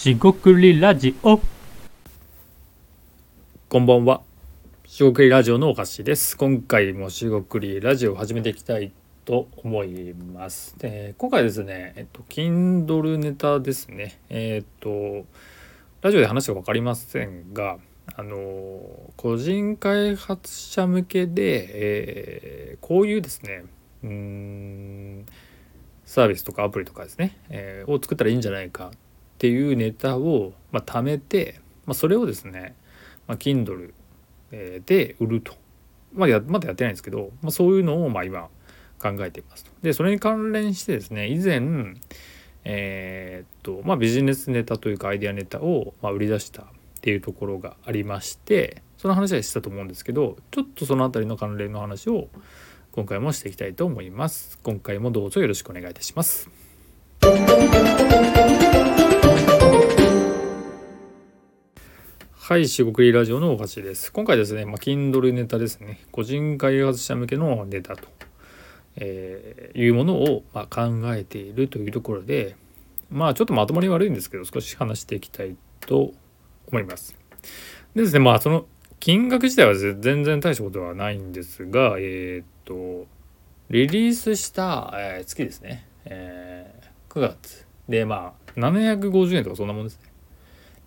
しごくりラジオ。こんばんは。しごくりラジオのおかしです。今回もしごくりラジオを始めていきたいと思います。で今回ですねえっと Kindle ネタですね。えっとラジオで話が分かりませんがあの個人開発者向けで、えー、こういうですねうんサービスとかアプリとかですね、えー、を作ったらいいんじゃないかっていうネタを、まあ、貯めて、まあ、それをですね、まあ、Kindle で売ると、まあ、やまだやってないんですけど、まあ、そういうのをまあ今考えていますと。でそれに関連してですね以前えー、っとまあビジネスネタというかアイデアネタをまあ売り出したっていうところがありましてその話はしたと思うんですけどちょっとその辺りの関連の話を今回もしていきたいと思います。今回もどうぞよろしくお願いいたします。はい四国ラジオのお菓子です。今回ですねまあ Kindle ネタですね。個人開発者向けのネタと、えー、いうものをま考えているというところでまあちょっとまとまり悪いんですけど少し話していきたいと思います。でですねまあその金額自体は全然大したことはないんですがえっ、とリリースした、え、月ですね、えー、9月。でまあ750円とかそんなもんですね。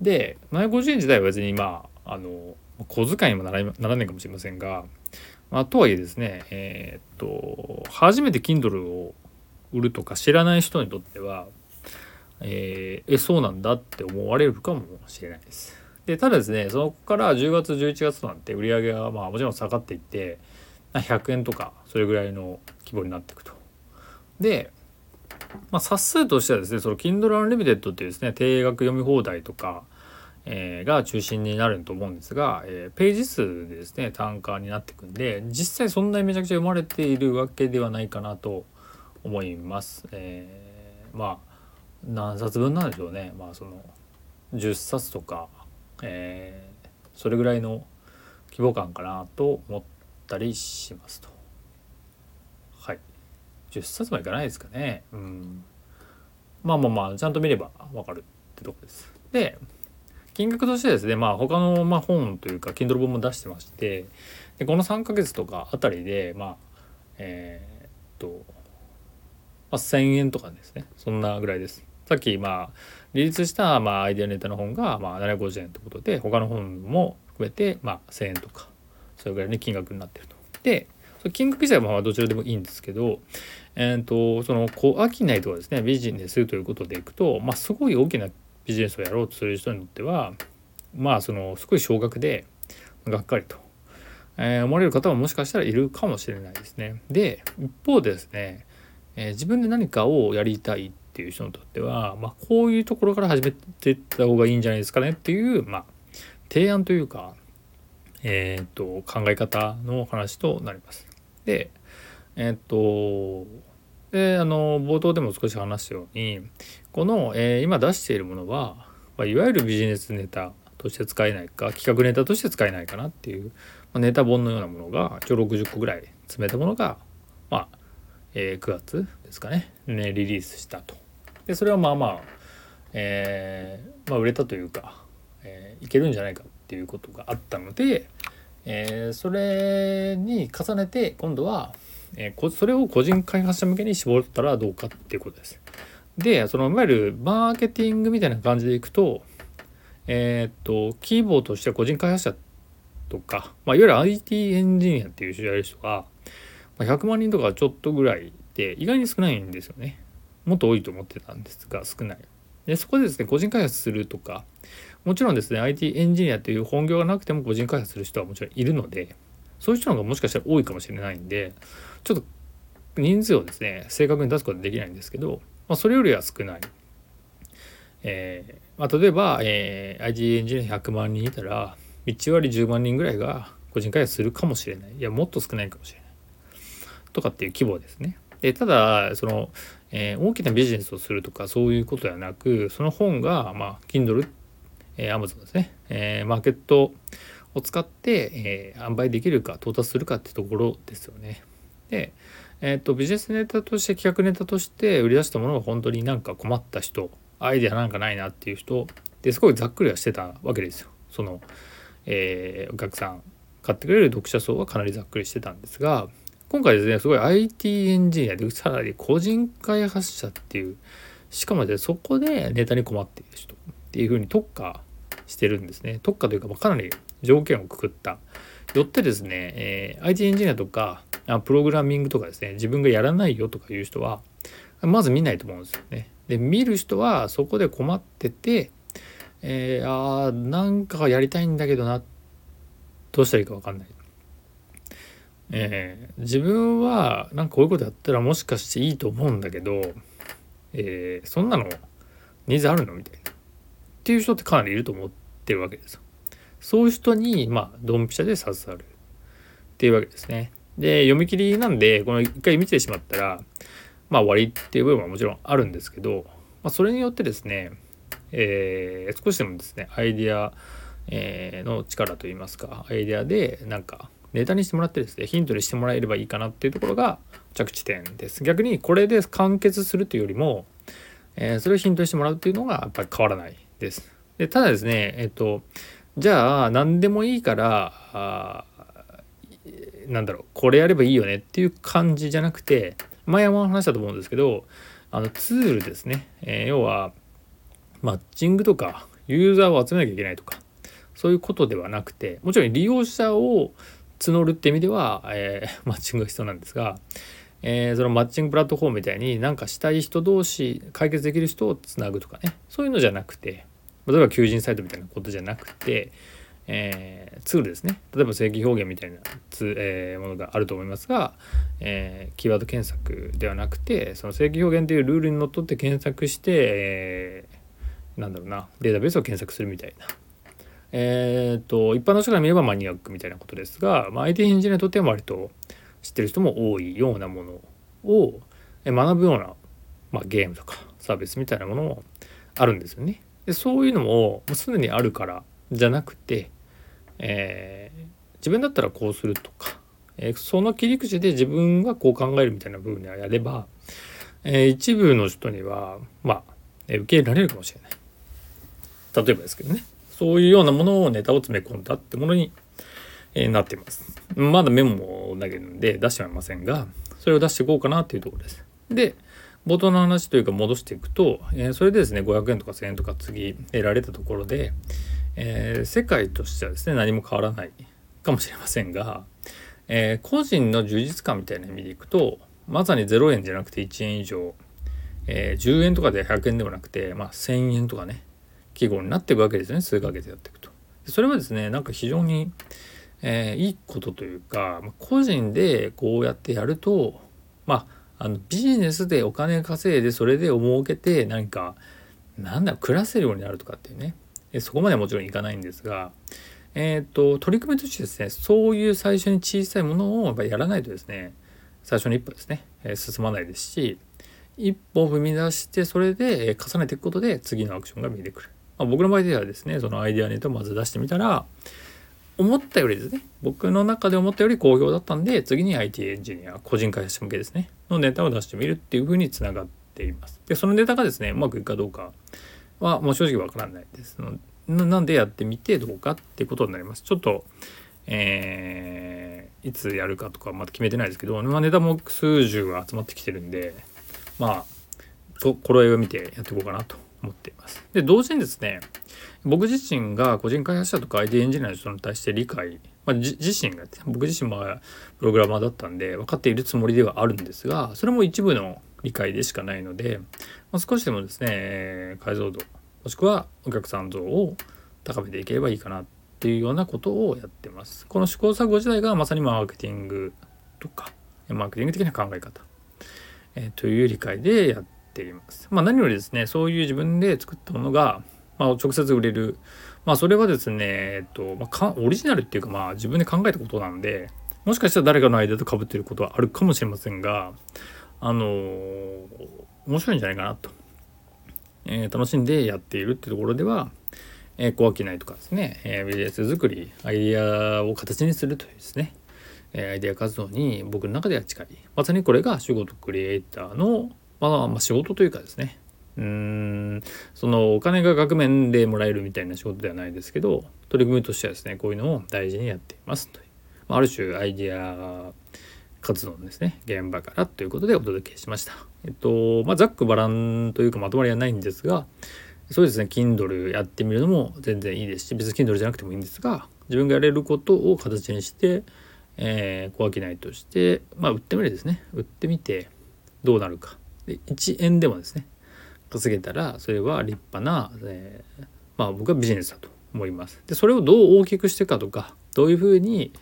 で750円自体は別にまああの小遣いにもならならないかもしれませんが、まあ、とはいえですねえっ、と初めて Kindle を売るとか知らない人にとってはえー、えそうなんだって思われるかもしれないです。でただですねそこから10月11月となって売り上げがまあもちろん下がっていって100円とかそれぐらいの規模になっていくと。で、まあ、冊数としてはですねその Kindle Unlimited っていうですね定額読み放題とか、えー、が中心になると思うんですが、えー、ページ数でですね単価になってくんで実際そんなにめちゃくちゃ読まれているわけではないかなと思います。えー、まあ何冊分なんでしょうねまあその10冊とか、えー、それぐらいの規模感かなと思ったりしますと。はい10冊もいかないですかねうんまあまあまあちゃんと見ればわかるってとこです。で金額としてですねまあ他のまあ本というか Kindle 本も出してましてでこの3ヶ月とかあたりでまあえー、っと、まあ、1,000円とかですねそんなぐらいです。さっきまあリリースしたまあアイデアネタの本がまあ750円ということで他の本も含めてまあ1,000円とかそれぐらいの金額になってると。で金額自体はどちらでもいいんですけど、えーと、そのこう飽きないとかですねビジネスということでいくと、まあ、すごい大きなビジネスをやろうとする人にとってはまあそのすごい少額でがっかりと、えー、思われる方ももしかしたらいるかもしれないですね。で一方でですね、えー、自分で何かをやりたいっていう人にとっては、まあ、こういうところから始めていった方がいいんじゃないですかねっていう、まあ、提案というか、えっ、と考え方の話となります。でえっ、とであの冒頭でも少し話したようにこの、えー、今出しているものは、まあ、いわゆるビジネスネタとして使えないか企画ネタとして使えないかなっていう、まあ、ネタ本のようなものが一応60個ぐらい詰めたものがまあ、えー、9月ですかねねリリースしたと。でそれはまあまあ、えー、まあ、売れたというか、え、いけるんじゃないかっていうことがあったので、えー、それに重ねて今度は、えー、それを個人開発者向けに絞ったらどうかっていうことです。でそのいわゆるマーケティングみたいな感じでいくとえっ、とキーボーとしては個人開発者とか、まあ、いわゆる IT エンジニアっていう人が100万人とかちょっとぐらいで意外に少ないんですよね。もっと多いと思ってたんですが少ない。でそこでですね個人開発するとかもちろんですね IT エンジニアという本業がなくても個人開発する人はもちろんいるのでそういう人の方がもしかしたら多いかもしれないんでちょっと人数をですね正確に出すことはできないんですけど、まあ、それよりは少ない。えーまあ、例えば、えー、IT エンジニア100万人いたら1割10万人ぐらいが個人開発するかもしれないいやもっと少ないかもしれないとかっていう規模ですね。でただそのえー、大きなビジネスをするとかそういうことではなくその本が、まあ、Kindle、えー、Amazon ですね、えー、マーケットを使って、えー、販売できるか到達するかってところですよね。で、えーと、ビジネスネタとして企画ネタとして売り出したものが本当になんか困った人アイデアなんかないなっていう人ですごいざっくりはしてたわけですよ。その、えー、お客さん買ってくれる読者層はかなりざっくりしてたんですが今回ですねすごい IT エンジニアでさらに個人開発者っていうしかもでそこでネタに困っている人っていうふうに特化してるんですね特化というか、まあ、かなり条件をくくったよってですね、えー、IT エンジニアとかあプログラミングとかですね自分がやらないよとかいう人はまず見ないと思うんですよね。で見る人はそこで困ってて、えー、あーなんかやりたいんだけどなどうしたらいいか分かんない。えー、自分はなんかこういうことやったらもしかしていいと思うんだけど、えー、そんなのニーズあるのみたいな。っていう人ってかなりいると思ってるわけです。そういう人にまあドンピシャで刺さるっていうわけですね。で読み切りなんでこの一回見てしまったらまあ終わりっていう部分はもちろんあるんですけど、まあ、それによってですね、えー、少しでもですねアイデア、え、の力といいますかアイデアでなんかネタにしてもらってですねヒントにしてもらえればいいかなっていうところが着地点です逆にこれで完結するというよりも、えー、それをヒントにしてもらうっていうのがやっぱり変わらないです。でただですねえっ、とじゃあ何でもいいからなんだろうこれやればいいよねっていう感じじゃなくて前も話したと思うんですけどあのツールですね、えー、要はマッチングとかユーザーを集めなきゃいけないとかそういうことではなくてもちろん利用者を募るって意味では、えー、マッチングが必要なんですが、えー、そのマッチングプラットフォームみたいになんかしたい人同士解決できる人をつなぐとかね。そういうのじゃなくて例えば求人サイトみたいなことじゃなくて、えー、ツールですね例えば正規表現みたいなツ、えー、ものがあると思いますが、えー、キーワード検索ではなくてその正規表現というルールにのっとって検索して、えー、なんだろうなデータベースを検索するみたいな。えーと、一般の人から見ればマニアックみたいなことですが、まあ、IT エンジニアにとっては割と知ってる人も多いようなものを学ぶような、まあ、ゲームとかサービスみたいなものもあるんですよね。でそういうのももうすでにあるからじゃなくて、えー、自分だったらこうするとか、えー、その切り口で自分はこう考えるみたいな部分ではやれば、えー、一部の人にはまあ、え受け入れられるかもしれない。例えばですけどねそういうようなものをネタを詰め込んだってものに、えなっています。まだメモだけなんで出してはいませんがそれを出していこうかなっていうところです。で冒頭の話というか戻していくと、えー、それでですね500円とか1000円とか次得られたところで、えー、世界としてはですね何も変わらないかもしれませんが、えー、個人の充実感みたいな意味でいくとまさに0円じゃなくて1円以上、え10円とかで100円ではなくて、まあ、1,000円とかね記号になっていくわけですね数ヶ月やっていくと。それはですねなんか非常に、えいいことというか個人でこうやってやるとまああのビジネスでお金稼いでそれで儲けて何かなんだ暮らせるようになるとかっていうね。そこまではもちろんいかないんですがえっ、ー、と取り組みとしてですねそういう最初に小さいものをやっぱやらないとですね最初の一歩ですね、進まないですし一歩踏み出してそれで重ねていくことで次のアクションが見えてくる、まあ、僕の場合ではですねそのアイデアネットをまず出してみたら思ったよりですね僕の中で思ったより好評だったんで次に IT エンジニア個人開発者向けですねのネタを出してみるっていう風につながっています。でそのネタがですねうまくいくかどうかはもう正直わからないです。のなんでやってみてどうかっていうことになります。ちょっとえー、いつやるかとかまだ決めてないですけど、まあ、ネタも数十は集まってきてるんでまあ頃合いを見てやっていこうかなと思っていますで同時にですね僕自身が個人開発者とか IT エンジニアの人に対して理解、まあ、自身が僕自身もプログラマーだったんで分かっているつもりではあるんですがそれも一部の理解でしかないので、まあ、少しでもですね解像度もしくはお客さん像を高めていければいいかなっていうようなことをやってます。この試行錯誤自体がまさにマーケティングとかマーケティング的な考え方、えー、という理解でやってています。まあ、何よりですねそういう自分で作ったものがまあ、直接売れる。まあ、それはですね、えっと、まあ、オリジナルっていうか、まあ、自分で考えたことなんで、もしかしたら誰かのアイデアと被っていることはあるかもしれませんが、あのー、面白いんじゃないかなと。えー、楽しんでやっているっていうところでは、えー、小商いとかですね、えー、ビジネス作り、アイデアを形にするというですね、え、アイデア活動に僕の中では近い。まさにこれが仕事クリエイターの、まあ、まあ、仕事というかですね、うん。そのお金が額面でもらえるみたいな仕事ではないですけど取り組みとしてはですねこういうのを大事にやっていますという、まあ、ある種アイディア活動のですね現場からということでお届けしました。えっとまあ、ざっくばらんというかまとまりはないんですがそうですね Kindle やってみるのも全然いいですし別に Kindle じゃなくてもいいんですが自分がやれることを形にして、えー、小商いとしてまあ売ってみるですね売ってみてどうなるか。で1円でもですね稼げたらそれは立派な、えー、まあ僕はビジネスだと思います。でそれをどう大きくしていくかとかどういうふうに、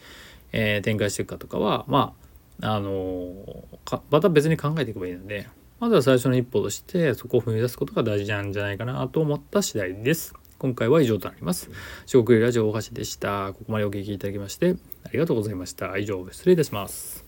えー、展開していくかとかはまああのー、また別に考えていけばいいのでまずは最初の一歩としてそこを踏み出すことが大事なんじゃないかなと思った次第です。今回は以上となります。四国ラジオ大橋でした。ここまでお聴きいただきましてありがとうございました。以上、失礼いたします。